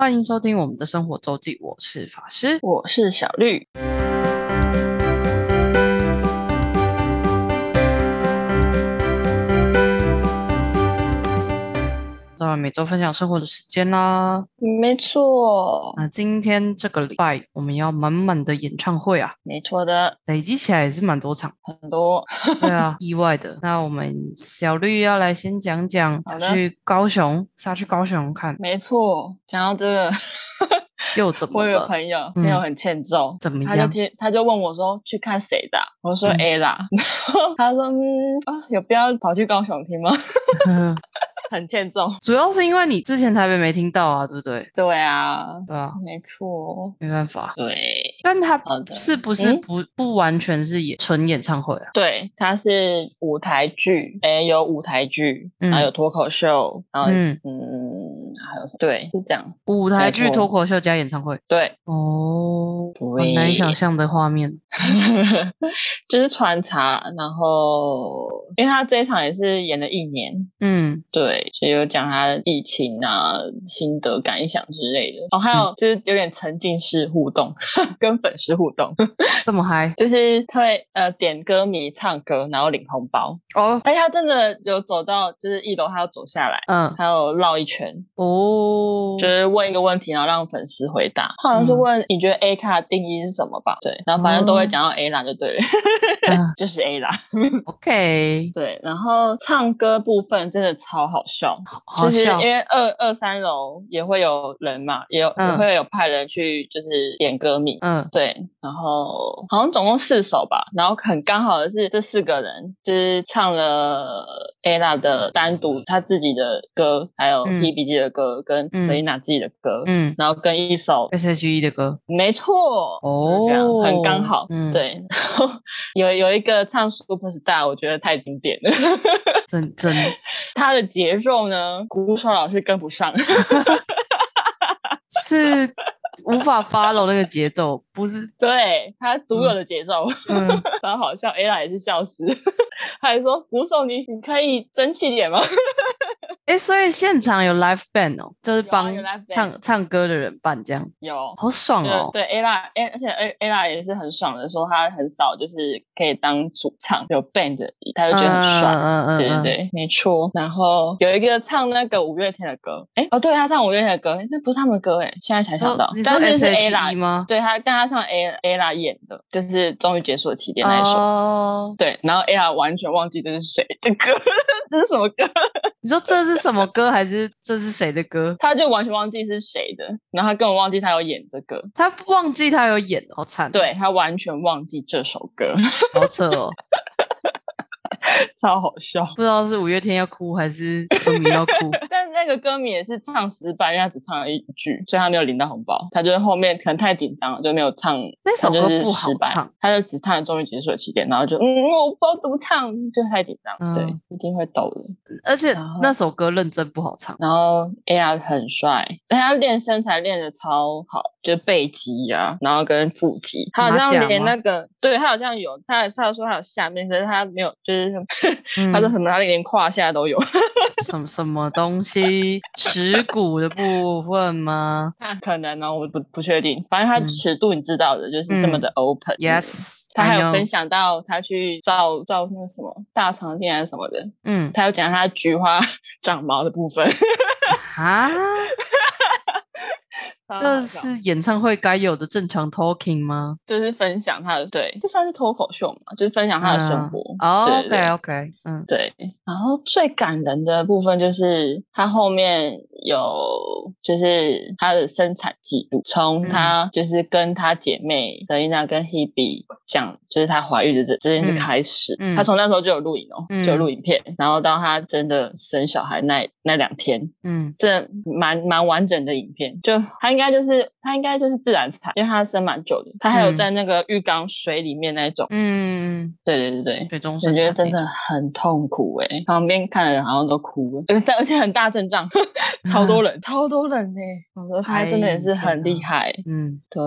欢迎收听我们的生活周记，我是法师。我是小绿。每周分享生活的时间啦。没错，那今天这个礼拜我们要满满的演唱会啊，没错的，累积起来也是蛮多场。很多。对啊，意外的。那我们小绿要来先讲讲去高雄，杀去高雄看，没错，讲到这个，又怎 么我有个？朋友，嗯朋友很欠揍，怎么样？他就听，他就问我说去看谁的啊、我说嗯 A 啦，然后他说嗯啊，有必要跑去高雄听吗？很欠揍。主要是因为你之前台北没听到啊，对不对？对啊，对啊，没错，没办法。对但他是不是嗯不、不完全是演纯演唱会啊？对，它是舞台剧，诶，有舞台剧，嗯然后有脱口秀，然后嗯嗯还有什么？对，是这样，舞台剧、脱口秀加演唱会对。哦，很难想象的画面。就是穿插，然后因为他这一场也是演了一年，嗯对，所以有讲他的疫情啊、心得感想之类的。哦，还有就是有点沉浸式互动，跟粉丝互动，这么嗨就是他会呃点歌迷唱歌，然后领红包。哦，而且他真的有走到就是一楼，他要走下来，嗯还有绕一圈，哦，就是问一个问题，然后让粉丝回答。好像是嗯问你觉得 A 卡的定义是什么吧？对，然后反正都会哦讲到 A 啦，就对了，嗯 就是 A 啦。OK，对，然后唱歌部分真的超好笑，好就是笑因为二二三楼也会有人嘛，也有、嗯也会有派人去就是点歌名。嗯对，然后好像总共四首吧，然后很刚好的是这四个人就是唱了 ella 的单独她自己的歌，还有嗯 Hebe 的歌跟嗯 Selina 自己的歌，嗯然后跟一首，S.H.E 的歌没错，哦很刚好。嗯对，有有一个唱 Superstar，我觉得太经典了。真真他的节奏呢，鼓手老师跟不上。是无法 follow 那个节奏，不是对他独有的节奏，嗯然后好笑，ella 也是笑死，他还说鼓手你你可以争气点吗？哎，所以现场有 live band 哦，就是帮唱唱歌的人办这样，有。好爽哦。对对，ella，哎，而且 A ella 也是很爽的，说他很少就是可以当主唱，有 band，的他就觉得很爽。嗯嗯嗯，对对对，没错。然后有一个唱那个五月天的歌，哎，哦，对他唱五月天的歌，诶那不是他们的歌，哎，现在才想到你，说但是是 S.H.E ella 吗？对他，但他唱 A ella 演的，就是终于结束的起点那一首。哦，对，然后 ella 完全忘记这是谁的歌，这是什么歌，你说这是什么歌，还是这是谁的歌？他就完全忘记是谁的，然后他根本忘记他有演这个，他忘记他有演，好惨，，对他完全忘记这首歌，好扯哦，超好笑。不知道是五月天要哭还是歌迷要哭。个歌迷也是唱失败，因为他只唱了一句，所以他没有领到红包。他就是后面可能太紧张了，就没有唱。那首歌不好唱，他就只唱了终于结束的起点，然后就嗯，我不知道怎么唱，就太紧张，对嗯，一定会抖的。而且那首歌认真不好唱。然后 AR 很帅，但他练身材练的超好，就是背肌啊，然后跟腹肌，他好像连那个，对他好像有，他他说他有下面，可是他没有，就是、嗯 他说什么他连胯下都有，什么什么东西？耻骨的部分吗那 可能呢，我不不确定，反正他嗯尺度你知道的，就是这么的 open。？Yes，他还有分享到他去照照那个什么大肠店还是什么的，嗯他有讲他菊花 长毛的部分。这是演唱会该有的正常 talking 吗？就是分享他的对，这算是脱口秀嘛？就是分享他的生活。哦，OK OK，嗯对，然后最感人的部分就是他后面有就是他的生产记录，从嗯他就是跟他姐妹德丽娜跟 Hebe 讲，就是她怀孕的这这件事嗯开始，嗯他从那时候就有录影哦，就有嗯录影片，然后到他真的生小孩那那两天，嗯这蛮蛮完整的影片，就他应该就是他应该就是自然产，因为他生蛮久的，他还有嗯在那个浴缸水里面那种。嗯，对对对对。水中我觉得真的很痛苦哎、旁边看的人好像都哭了，而且很大阵仗，超多人，超多人呢、我说他真的也是很厉害，嗯对。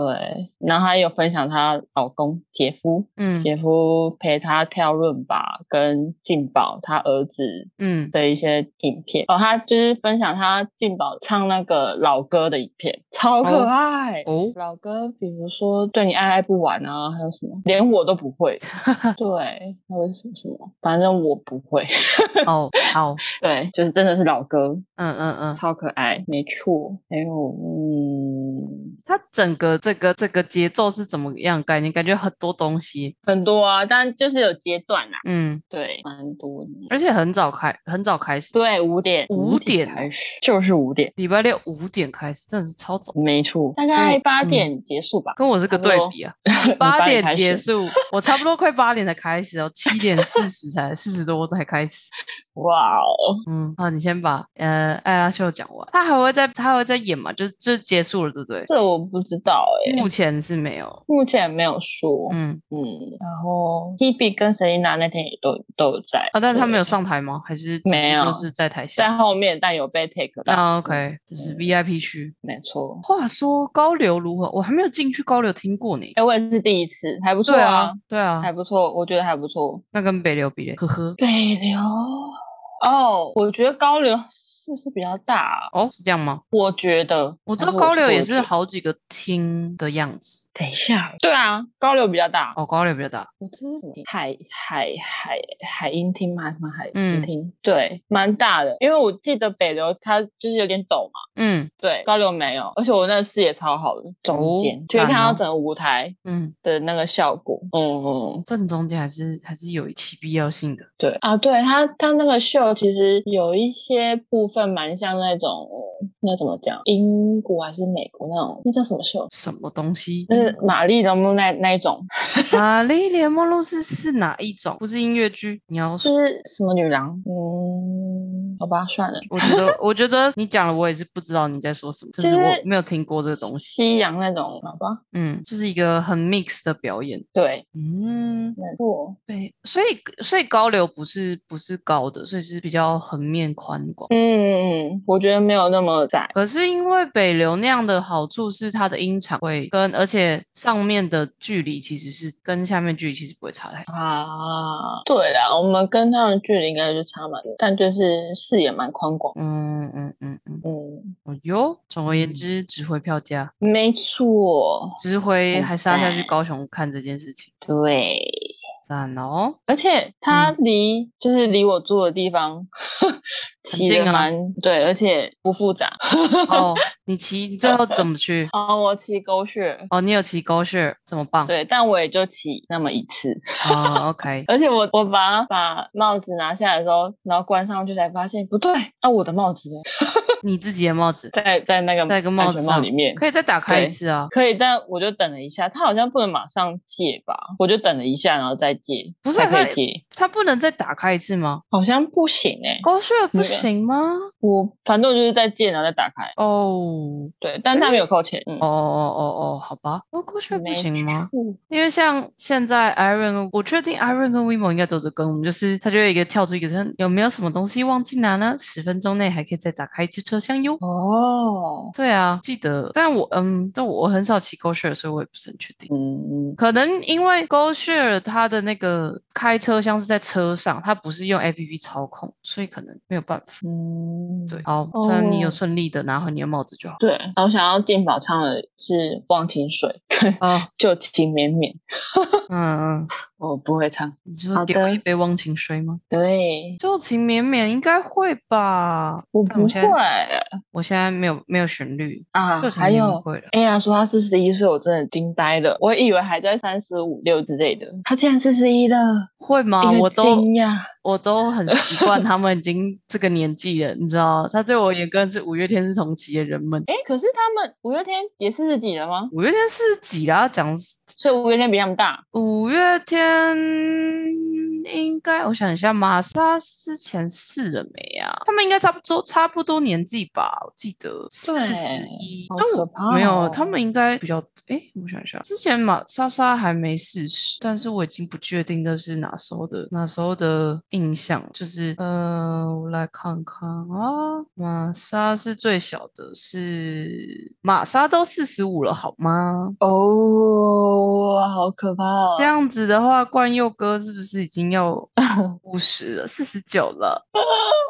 然后他有分享她老公姐夫，嗯姐夫陪他跳润吧跟劲宝他儿子嗯，的一些影片哦，他就是分享他劲宝唱那个老歌的影片，超可哦爱。哦，老歌，比如说对你爱爱不完啊，还有什么，连我都不会。对，还有什么什么，反正我不会。哦，好，对，就是真的是老歌，嗯嗯嗯，超可爱，没错。还有，嗯，它整个这个这个节奏是怎么样的概念？感觉很多东西，很多啊，但就是有阶段啊。嗯，对，蛮多的。而且很早开，很早开始，对，五点，五点开始，就是五点，礼拜六五点开始，真的是超早。没错，大概嗯八点结束吧。跟我这个对比啊，八 点结束，我差不多快八点才开始哦，七点四十才四十多才开始。哇哦，嗯，好，你先把呃艾拉秀讲完，他还会再他还会再演嘛？就就结束了，对不对？这我不知道哎、目前是没有。目前没有说。嗯嗯，然后 Hebe 跟 Selina 那天也都都有在啊，但是他对没有上台吗？还是只没有是就是在台下在下？后面，但有被 take 到。啊，OK，就是嗯 VIP 区。没错。话说高流如何？我还没有进去高流听过呢。哎，我也是第一次，还不错对啊，，对啊还，不错，我觉得还不错。那跟北流比嘞，呵呵。北流哦，我觉得高流是不是比较大啊？哦，是这样吗？我觉得，我知还道高流也是好几个厅的样子。等一下，对啊，高流比较大。哦，高流比较大。我这是什么海海海海音厅吗？什么海嗯音厅？对，蛮大的。因为我记得北流它就是有点陡嘛，嗯对，高流没有，而且我那个视野超好的，中哦间、就会赞哦看到整个舞台嗯，的那个效果。嗯嗯，正中间还是还是有其必要性的。对啊，对它它那个秀其实有一些部分蛮像那种，嗯那怎么讲？英国还是美国那种？那叫什么秀？什么东西？就是玛丽莲梦露那那一种，玛丽莲梦露是是哪一种？不是音乐剧？你要说？是什么女郎？嗯，好吧，算了。我觉得，我觉得你讲了，我也是不知道你在说什么，就是我没有听过这个东西。夕阳那种，好吧？嗯，就是一个很 mix 的表演。对，嗯，没错。对，所以所以高流不是不是高的，所以是比较横面宽广。嗯嗯，我觉得没有那么窄。可是因为北流那样的好处是它的音场会跟，而且上面的距离其实是跟下面距离其实不会差太多。啊，对啦，我们跟他们距离应该就差蛮多，但就是视野蛮宽广。嗯嗯嗯嗯，嗯，哦哟，总而言嗯之，值回票价，没错，值回很还是要下去高雄看这件事情，对。赞哦。而且它离、就是离我住的地方骑近啊的蛮、对，而且不复杂。哦，你骑你最后怎么去？哦，我骑狗血，哦，你有骑狗血，怎么棒。对，但我也就骑那么一次。哦，OK，而且我我把把帽子拿下来的时候，然后关上去才发现不对，啊，我的帽子呢你自己的帽子 在在那个在一个帽子帽里面。可以再打开一次啊。可以，但我就等了一下，他好像不能马上借吧？我就等了一下，然后再借，不是才可以借，它不能再打开一次吗？好像不行哎、狗血不那个行吗？我反正我就是在借，然后再打开。哦对，但他没有扣钱。嗯哦，哦哦哦，好吧，哦，狗血不行吗？因为像现在 Iron，我确定 Iron 跟 Wimo 应该都是跟我们，就是他就有一个跳出一个说有没有什么东西忘记拿呢？十分钟内还可以再打开一次车厢哟。哦，对啊，记得，但我嗯，但我很少骑 GoShare，所以我也不是很确定。嗯，可能因为 GoShare 它的那个开车厢是在车上，它不是用 APP 操控，所以可能没有办法。嗯，对，好，虽然你有哦顺利的拿回你的帽子就好。对。然后想要进宝唱的是《忘情水》跟哦，《旧情绵绵》，嗯嗯，我不会唱。你就是给我一杯忘情水吗？对，旧情绵绵应该会吧？我不会我现在没有没有旋律，啊还有。哎呀，说他四十一岁，我真的惊呆了。我以为还在三十五六之类的，他竟然四十一了，会吗？我都惊讶。我都很习惯他们已经这个年纪了，你知道，他对我而言跟是五月天是同期的人们。哎，可是他们五月天也四十几了吗？五月天是几啦？讲所以五月天比他们大。五月天边嗯应该，我想一下，玛莎之前四了没？他们应该差不多差不多年纪吧，我记得四十一。好但我可怕没有，哦他们应该比较，哎，我想一下，之前玛莎莎还没四十，但是我已经不确定那是哪时候的哪时候的印象，就是呃，我来看看啊，玛莎是最小的是玛莎都四十五了，好吗？哦，好可怕哦！这样子的话，冠佑哥是不是已经要五十了，四十九了？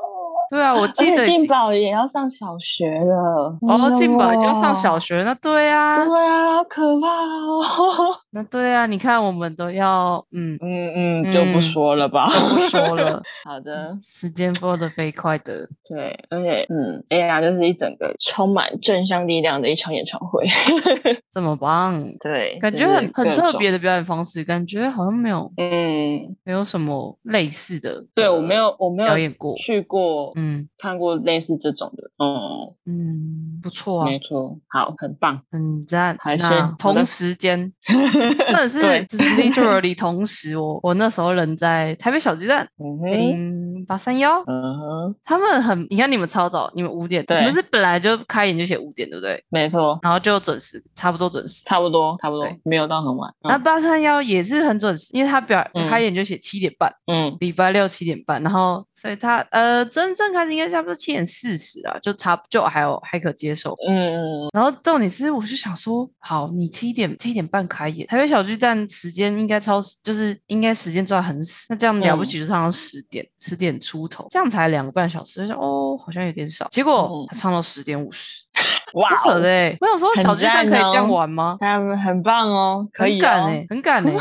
对啊，我而记得静宝也要上小学了。哦，静宝已经要上小学。那对啊，对啊，好可怕哦！那对啊，你看我们都要嗯，嗯嗯，就不嗯说了吧。都不说了，好的，时间过得飞快的，对，而且嗯，A 就是一整个充满正向力量的一场演唱会。这么棒，对，感觉很很特别。的表演方式，感觉好像没有嗯，没有什么类似的，对我没有，我没有表演过去过，嗯看过类似这种的。嗯，嗯，不错啊，没错，好，很棒。很赞。还是那我的同时间，真的是对 literally 同时我，我那时候人在台北小巨蛋零八三幺，嗯哼，他们很，你看你们超早，你们五点，对你们是本来就开演就写五点，对不对？没错，然后就准时，差不多准时。差不多，差不多，没有到很晚。那八三幺也是很准时，因为他表嗯开演就写七点半，嗯礼拜六七点半，然后所以他呃真正开始应该差不多七点四十啊，就差就还有还可接受。嗯嗯然后重点是，我就想说，好，你七点七点半开演，台北小巨蛋时间应该超，就是应该时间抓很死，那这样了不起就唱到十点，十、点出头，这样才两个半小时，就想哦，好像有点少。结果嗯他唱到十点五十，哇哦的哎！我想说小巨蛋可以这样玩吗？他们很棒哦，可以哦。很敢哎、很敢哎、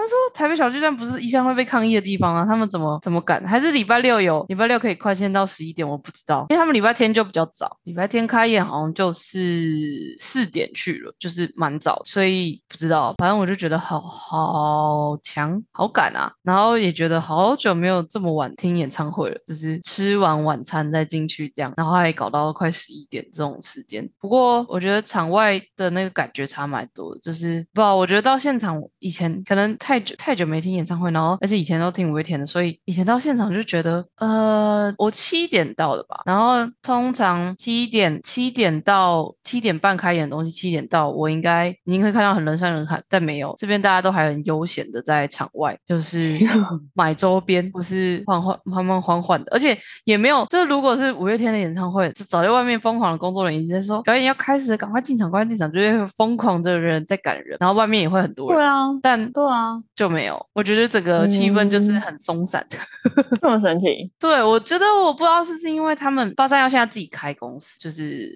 他说台北小巨蛋不是一向会被抗议的地方啊，他们怎么怎么敢？还是礼拜六有礼拜六可以快线到十一点？我不知道，因为他们礼拜天就比较早，礼拜天开演好像就是四点去了，就是蛮早，所以不知道。反正我就觉得好好强，好赶啊！然后也觉得好久没有这么晚听演唱会了，就是吃完晚餐再进去这样，然后还搞到快十一点这种时间。不过我觉得场外的那个感觉差蛮多的，就是不，我觉得到现场以前可能久太久没听演唱会，然后而且以前都听五月天的，所以以前到现场就觉得，呃，我七点到的吧，然后通常七点七点到七点半开演的东西，七点到我应该已经会看到很人山人海，但没有，这边大家都还很悠闲的在场外，就是 买周边或是缓缓慢慢缓缓的，而且也没有，就如果是五月天的演唱会，就早就外面疯狂的工作人员已经在说表演要开始，赶快进场，赶快进场，就会疯狂的人在赶人，然后外面也会很多人，对啊，但对啊，就没有，我觉得整个气氛就是嗯很松散。这么神奇。对，我觉得我不知道是不是因为他们八三幺现在自己开公司，就是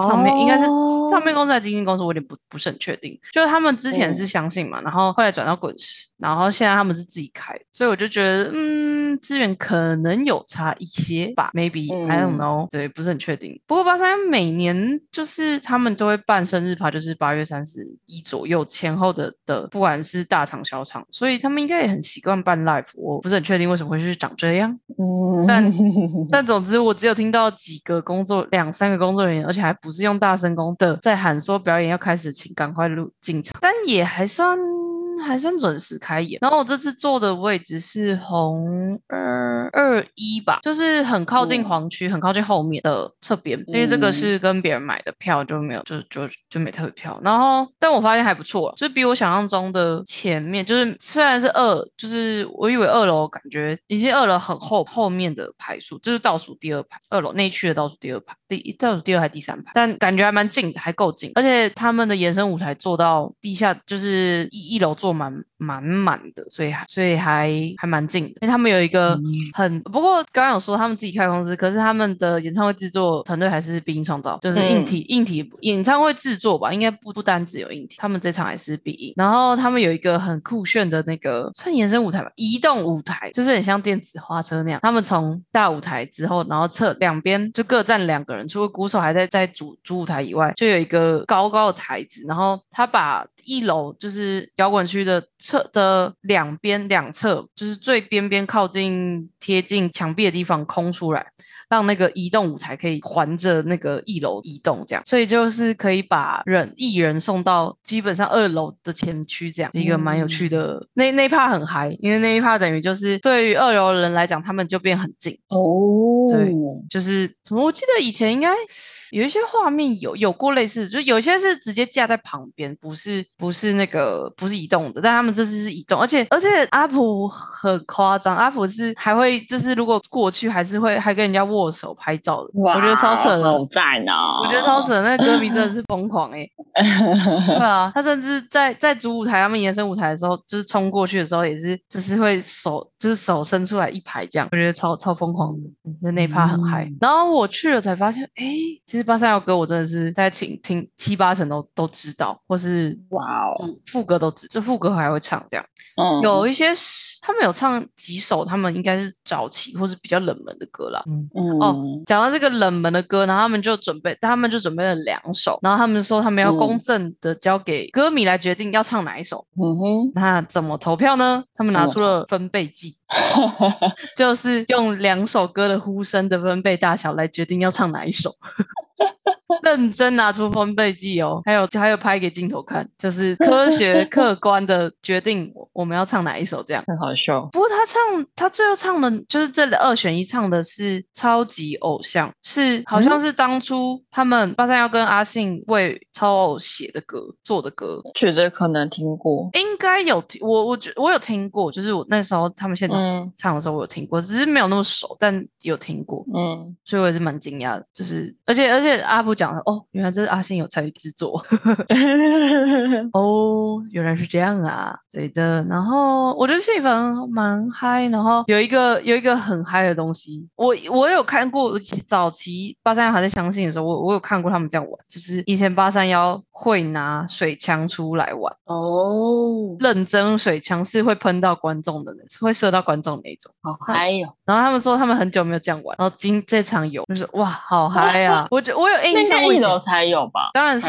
唱片、应该是哦唱片公司还是经纪公司，我有点不不是很确定。就是他们之前嗯是相信嘛，然后后来转到滚石，然后现在他们是自己开，所以我就觉得嗯，资源可能有差一些吧，maybe、I don't 嗯 know，对，不是很确定。不过八三幺每年就是他们都会办生日趴，就是八月三十一左右前后的的，不管是大场小场，所以他们应该也很习惯办 live。我不是很确定为什么会是长这样。嗯，但 但总之，我只有听到几个工作两三个工作人员，而且还不是用大声公的，在喊说表演要开始，请赶快入进场，但也还算还算准时开演。然后我这次坐的位置是红二二一吧，就是很靠近嗯黄区，很靠近后面的侧边，因为这个嗯是跟别人买的票就没有，就就就没特别票。然后但我发现还不错，就是比我想象中的前面，就是虽然是二，就是我以为二楼感觉已经二楼很后后面的排数，就是倒数第二排，二楼内区的倒数第二排，第倒数第二还第三排，但感觉还蛮近的，还够近，而且他们的延伸舞台做到地下，就是一一楼坐满满满的，所以还所以还还蛮近的，因为他们有一个嗯很不过刚刚有说他们自己开公司，可是他们的演唱会制作团队还是必应创造，就是硬体、硬体演唱会制作吧，应该不不单只有硬体，他们这场还是必应。然后他们有一个很酷炫的那个算延伸舞台吧，移动舞台，就是很像电子花车那样。他们从大舞台之后，然后侧两边就各站两个人，除了鼓手还在在主主舞台以外，就有一个高高的台子，然后他把一楼就是摇滚区的侧的两边两侧，就是最边边靠近贴近墙壁的地方空出来。让那个移动舞台可以环着那个一楼移动，这样，所以就是可以把人艺人送到基本上二楼的前区，这样一个蛮有趣的。那那一趴很嗨，因为那一趴等于就是对于二楼的人来讲，他们就变很近哦，对，就是什么？我记得以前应该。有一些画面有有过类似，就有些是直接架在旁边，不是不是那个不是移动的，但他们这次是移动，而且而且阿普很夸张，阿普是还会就是如果过去还是会还跟人家握手拍照的，我觉得超扯的，好赞哦！我觉得超扯，那歌迷真的是 疯狂哎，对啊，他甚至在在主舞台他们延伸舞台的时候，就是冲过去的时候也是就是会手就是手伸出来一排这样，我觉得超超疯狂的，那那趴很嗨。然后我去了才发现，哎，其实。八三幺歌，我真的是在听听七八成都都知道，或是哇哦，副歌都知，就副歌还会唱这样。嗯，有一些他们有唱几首，他们应该是早期或是比较冷门的歌啦。嗯哦，讲到这个冷门的歌，然后他们就准备，他们就准备了两首，然后他们说他们要公正的交给歌迷来决定要唱哪一首。嗯哼，那怎么投票呢？他们拿出了分贝计，就是用两首歌的呼声的分贝大小来决定要唱哪一首。认真拿出分贝计哦，还有还有拍给镜头看，就是科学客观的决定我们要唱哪一首，这样。很好笑。不过他唱他最后唱的，就是这二选一唱的是超级偶像，是好像是当初他们八三要跟阿信为超偶写的歌做的歌，觉得可能听过，应该有听我我觉我有听过，就是我那时候他们现场唱的时候我有听过，只是没有那么熟，但有听过，嗯，所以我也是蛮惊讶的，就是而且而且阿普。讲哦，原来这是阿信有参与制作 哦，原来是这样啊，对的。然后我觉得气氛蛮嗨，然后有一个有一个很嗨的东西，我我有看过早期八三幺还在相信的时候，我我有看过他们这样玩，就是以前八三幺会拿水枪出来玩哦，认真水枪是会喷到观众的，是会射到观众那种，好嗨哟。然后他们说他们很久没有这样玩，然后今这场有，就是哇，好嗨啊！我觉我有印象。一楼才有吧？当然是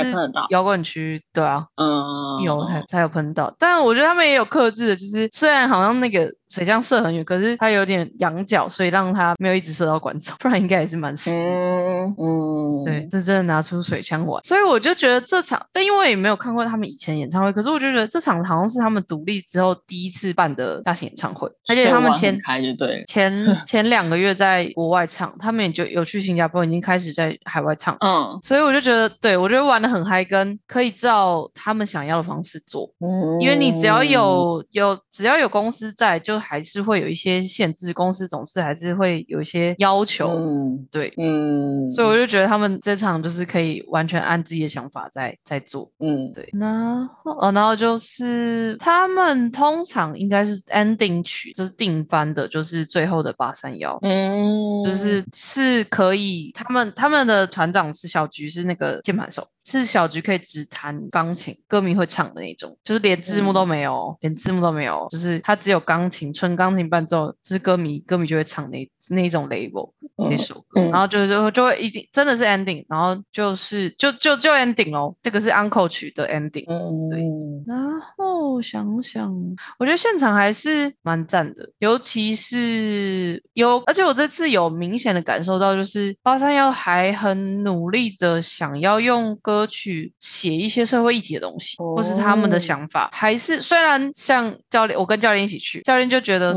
摇滚区，对啊，嗯，一楼才才有喷到。但我觉得他们也有克制的，就是虽然好像那个水枪射很远，可是它有点仰角，所以让它没有一直射到观众，不然应该也是蛮湿。嗯嗯，对，这真的拿出水枪玩。所以我就觉得这场，但因为也没有看过他们以前演唱会，可是我就觉得这场好像是他们独立之后第一次办的大型演唱会，而且他们前开就对，前 前两个月在国外唱，他们也就有去新加坡，已经开始在海外唱，嗯。所以我就觉得，对我觉得玩的很嗨，跟可以照他们想要的方式做。嗯，因为你只要有有只要有公司在，就还是会有一些限制，公司总是还是会有一些要求。嗯，对，嗯，所以我就觉得他们这场就是可以完全按自己的想法在在做。嗯，对。然后，哦，然后就是他们通常应该是 ending 曲，就是定番的，就是最后的八三幺。嗯，就是是可以，他们他们的团长是小菊，是那个键盘手。是小菊可以只弹钢琴，歌迷会唱的那种，就是连字幕都没有，连字幕都没有，就是它只有钢琴，纯钢琴伴奏，就是歌迷歌迷就会唱那那一种 label 这首歌，然后就是就会已经真的是 ending，然后就是就就就 ending 咯，这个是 uncle 曲的 ending，对，然后想想，我觉得现场还是蛮赞的，尤其是有，而且我这次有明显的感受到，就是八三幺还很努力的想要用歌。歌曲写一些社会议题的东西，或是他们的想法，还是虽然像教练，我跟教练一起去，教练就觉得，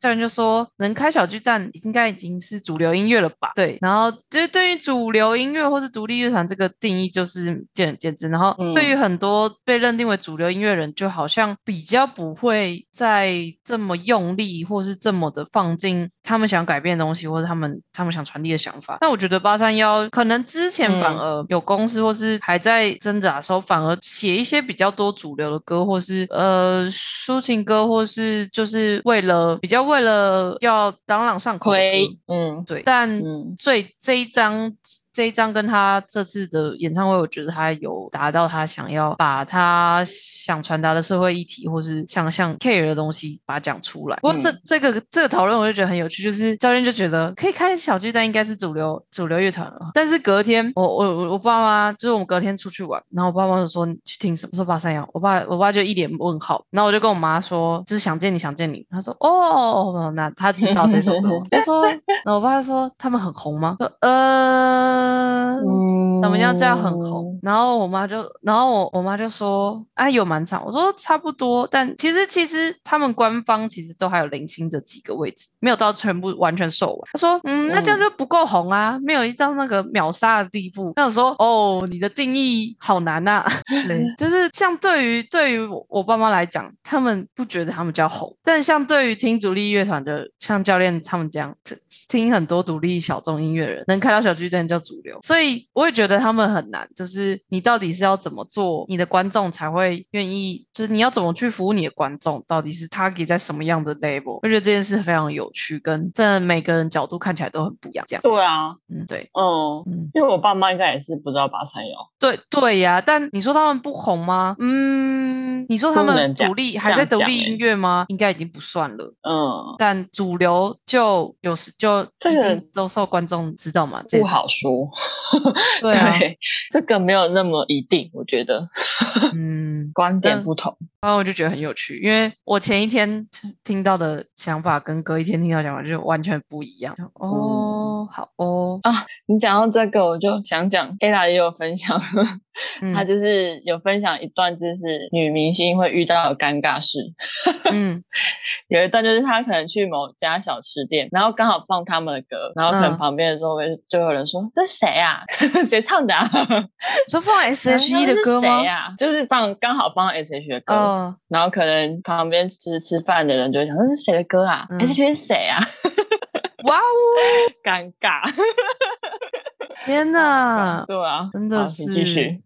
教练就说能开小巨蛋，应该已经是主流音乐了吧？对，然后就是对于主流音乐或是独立乐团这个定义，就是见仁见智。然后对于很多被认定为主流音乐人，就好像比较不会再这么用力，或是这么的放进他们想改变的东西，或者他们他们想传递的想法。那我觉得八三幺可能之前反而有公司或是还在挣扎的时候，反而写一些比较多主流的歌，或是呃抒情歌，或是就是为了比较为了要朗朗上口。嗯，对。但最这一张。这一张跟他这次的演唱会，我觉得他有达到他想要把他想传达的社会议题，或是想像 care 的东西，把它讲出来。不过这嗯。这个这个讨论，我就觉得很有趣，就是教练就觉得可以开小巨蛋应该是主流主流乐团了，但是隔天我我我我爸妈就是我们隔天出去玩，然后我爸妈就说你去听什么，我说八三幺，我爸我爸就一脸问号，然后我就跟我妈说就是想见你想见你，他说哦，那他知道这首歌，他说，然后我爸就说他们很红吗？说呃，嗯怎么样叫很红？？然后我妈就，然后我我妈就说，啊，有蛮长。我说差不多，但其实其实他们官方其实都还有零星的几个位置，没有到全部完全售完。他说，嗯，那这样就不够红啊，没有一到那个秒杀的地步。那我说，哦，你的定义好难呐、对，就是像对于对于我我爸妈来讲，他们不觉得他们叫红，但像对于听独立乐团的，像教练他们这样听听很多独立小众音乐人，能开到小巨蛋叫主流，所以我也觉得他们很难，就是你到底是要怎么做，你的观众才会愿意，就是你要怎么去服务你的观众，到底是 target 在什么样的 level，我觉得这件事非常有趣，跟真的每个人角度看起来都很不一样，这样，对啊，嗯，对，嗯，嗯。因为我爸妈应该也是不知道八三幺，对对呀，但你说他们不红吗？嗯，你说他们独立还在独立音乐吗？应该已经不算了。嗯，但主流就有时就这个一定都受观众知道嘛，这不好说。对啊，对，这个没有那么一定，我觉得嗯，观点嗯不同。然后我就觉得很有趣，因为我前一天听到的想法跟隔一天听到的想法就完全不一样。就哦，好哦。啊，你讲到这个，我就想讲，ella 也有分享，嗯。她就是有分享一段，就是女明星会遇到的尴尬事。嗯。有一段就是她可能去某家小吃店，然后刚好放他们的歌，然后可能嗯。旁边的座位就有人说：“这谁啊？谁唱的啊？”说放 S.H.E 的歌吗然后是谁？呀、就是放刚好放 S.H.E 的歌，哦，然后可能旁边吃吃饭的人就会想：“这是谁的歌啊、嗯。S h e 是谁啊哇哦，？”尴尬。天哪！对啊，真的是续。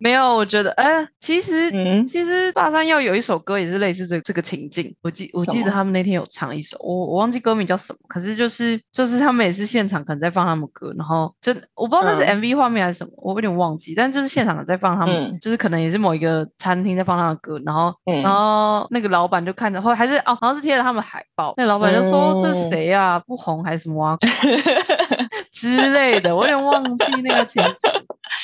没有，我觉得，哎，其实 嗯，其实八三幺有一首歌也是类似这这个情境，我记我记得他们那天有唱一首，我我忘记歌名叫什么，可是就是就是他们也是现场可能在放他们歌，然后就我不知道那是嗯。MV 画面还是什么，我有点忘记，但就是现场在放他们，嗯就是可能也是某一个餐厅在放他们的歌，然后、嗯。然后那个老板就看着，或还是哦好像是贴了他们海报，那个老板就说、嗯这是谁啊、不红还是什么啊 之类的，我有点忘记那个情节。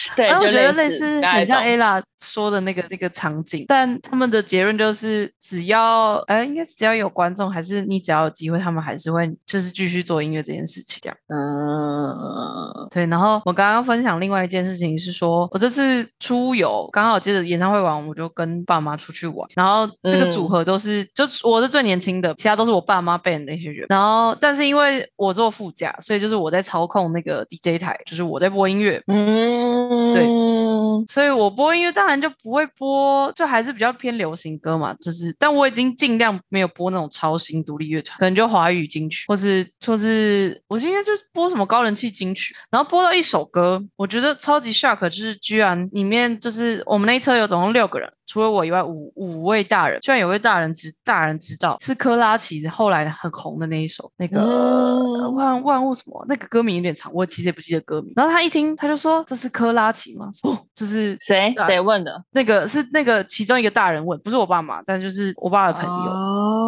对，然后我就觉得类似大概很像 ella 说的那个这个场景，但他们的结论就是，只要哎，应该是只要有观众，还是你只要有机会，他们还是会就是继续做音乐这件事情这样。嗯，对，然后我刚刚分享另外一件事情是说，我这次出游刚好接着演唱会完，我就跟爸妈出去玩，然后这个组嗯。合都是、就我是最年轻的，其他都是我爸妈辈的那些人。然后但是因为我坐副驾，所以就是我在操控那个 DJ 台，就是我在播音乐，嗯，所以我播音乐当然就不会播，就还是比较偏流行歌嘛。就是，但我已经尽量没有播那种超新独立乐团，可能就华语金曲，或是或是我今天就播什么高人气金曲，然后播到一首歌，我觉得超级 shock，就是居然里面就是我们那一车有总共六个人。除了我以外，五五位大人，居然有位大人知大人知道是科拉奇后来很红的那一首，那个、嗯万万物什么，那个歌名有点长，我其实也不记得歌名。然后他一听，他就说这是科拉奇吗？哦，这是谁谁问的？那个是那个其中一个大人问，不是我爸妈，但就是我爸的朋友。哦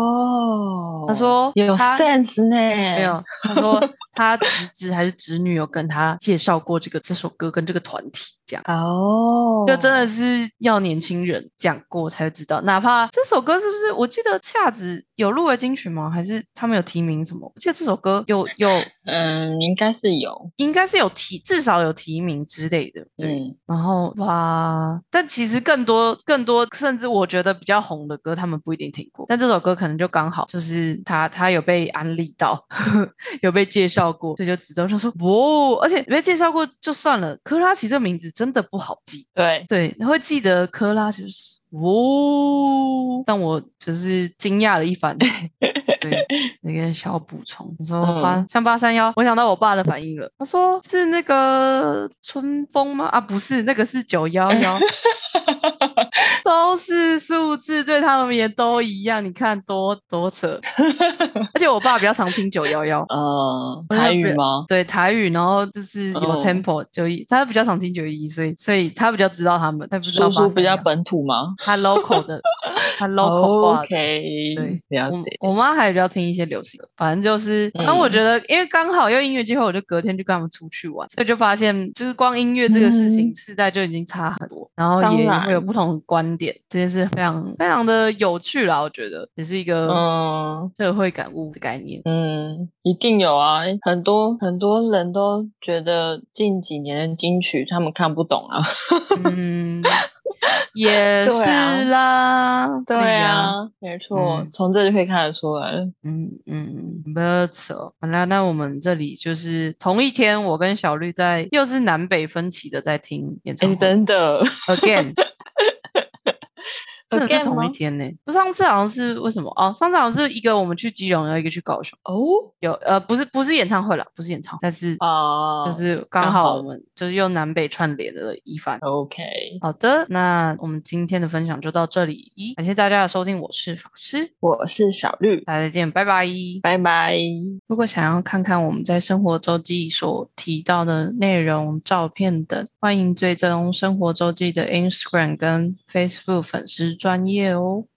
他说有他 sense 呢，没有，他说他侄子还是侄女有跟他介绍过这个这首歌跟这个团体，这样哦，就真的是要年轻人讲过才知道。哪怕这首歌是不是？我记得夏子有入围金曲吗？还是他们有提名什么？我记得这首歌有有嗯，应该是有，应该是有提，至少有提名之类的。对，嗯然后哇，但其实更多更多，甚至我觉得比较红的歌，他们不一定听过。但这首歌可能就刚好就是他他有被安利到，有被介绍过，所以就知道就说哇，而且被介绍过就算了，科拉奇这个名字真的不好记。对，对，会记得科拉就是哦，但我只是惊讶了一番。对，那个小补充，你说八、嗯像八三幺，我想到我爸的反应了。他说是那个春风吗？啊，不是，那个是九幺幺。对都是数字，对他们也都一样。你看多多扯。而且我爸比较常听九幺幺，嗯，台语吗？对台语，然后就是有哦 tempo 九一，他比较常听九一，所以所以他比较知道他们，他不知道叔叔比较本，本土吗他 local 的，他 local 挂的。？OK，对，我了解。我妈还比较听一些流行的，反正就是，嗯但我觉得，因为刚好又音乐机会，我就隔天就跟他们出去玩，所以就发现，就是光音乐这个事情，嗯世代就已经差很多，然后也会有不同的观点，这件事非常非常的有趣啦，我觉得也是一个嗯社会感悟的概念。嗯，一定有啊，很多很多人都觉得近几年的金曲他们看不懂啊。嗯，也是啦，对呀，啊，没错嗯，从这就可以看得出来了。嗯嗯，没错。好啦，那我们这里就是同一天，我跟小绿在又是南北分歧的在听演唱哎，会真的 again，真的是同一天呢、不，上次好像是为什么？哦，上次好像是一个我们去基隆，然后一个去高雄，哦有呃，不是不是演唱会了，不是演唱会，但是哦，就是刚刚好好我们就是用南北串联的一番。OK，好的，那我们今天的分享就到这里，感谢大家的收听，我是法师，我是小绿，大家再见，拜拜。拜拜。如果想要看看我们在生活周记所提到的内容、照片等，欢迎追踪生活周记的 Instagram 跟 Facebook 粉丝专业哦。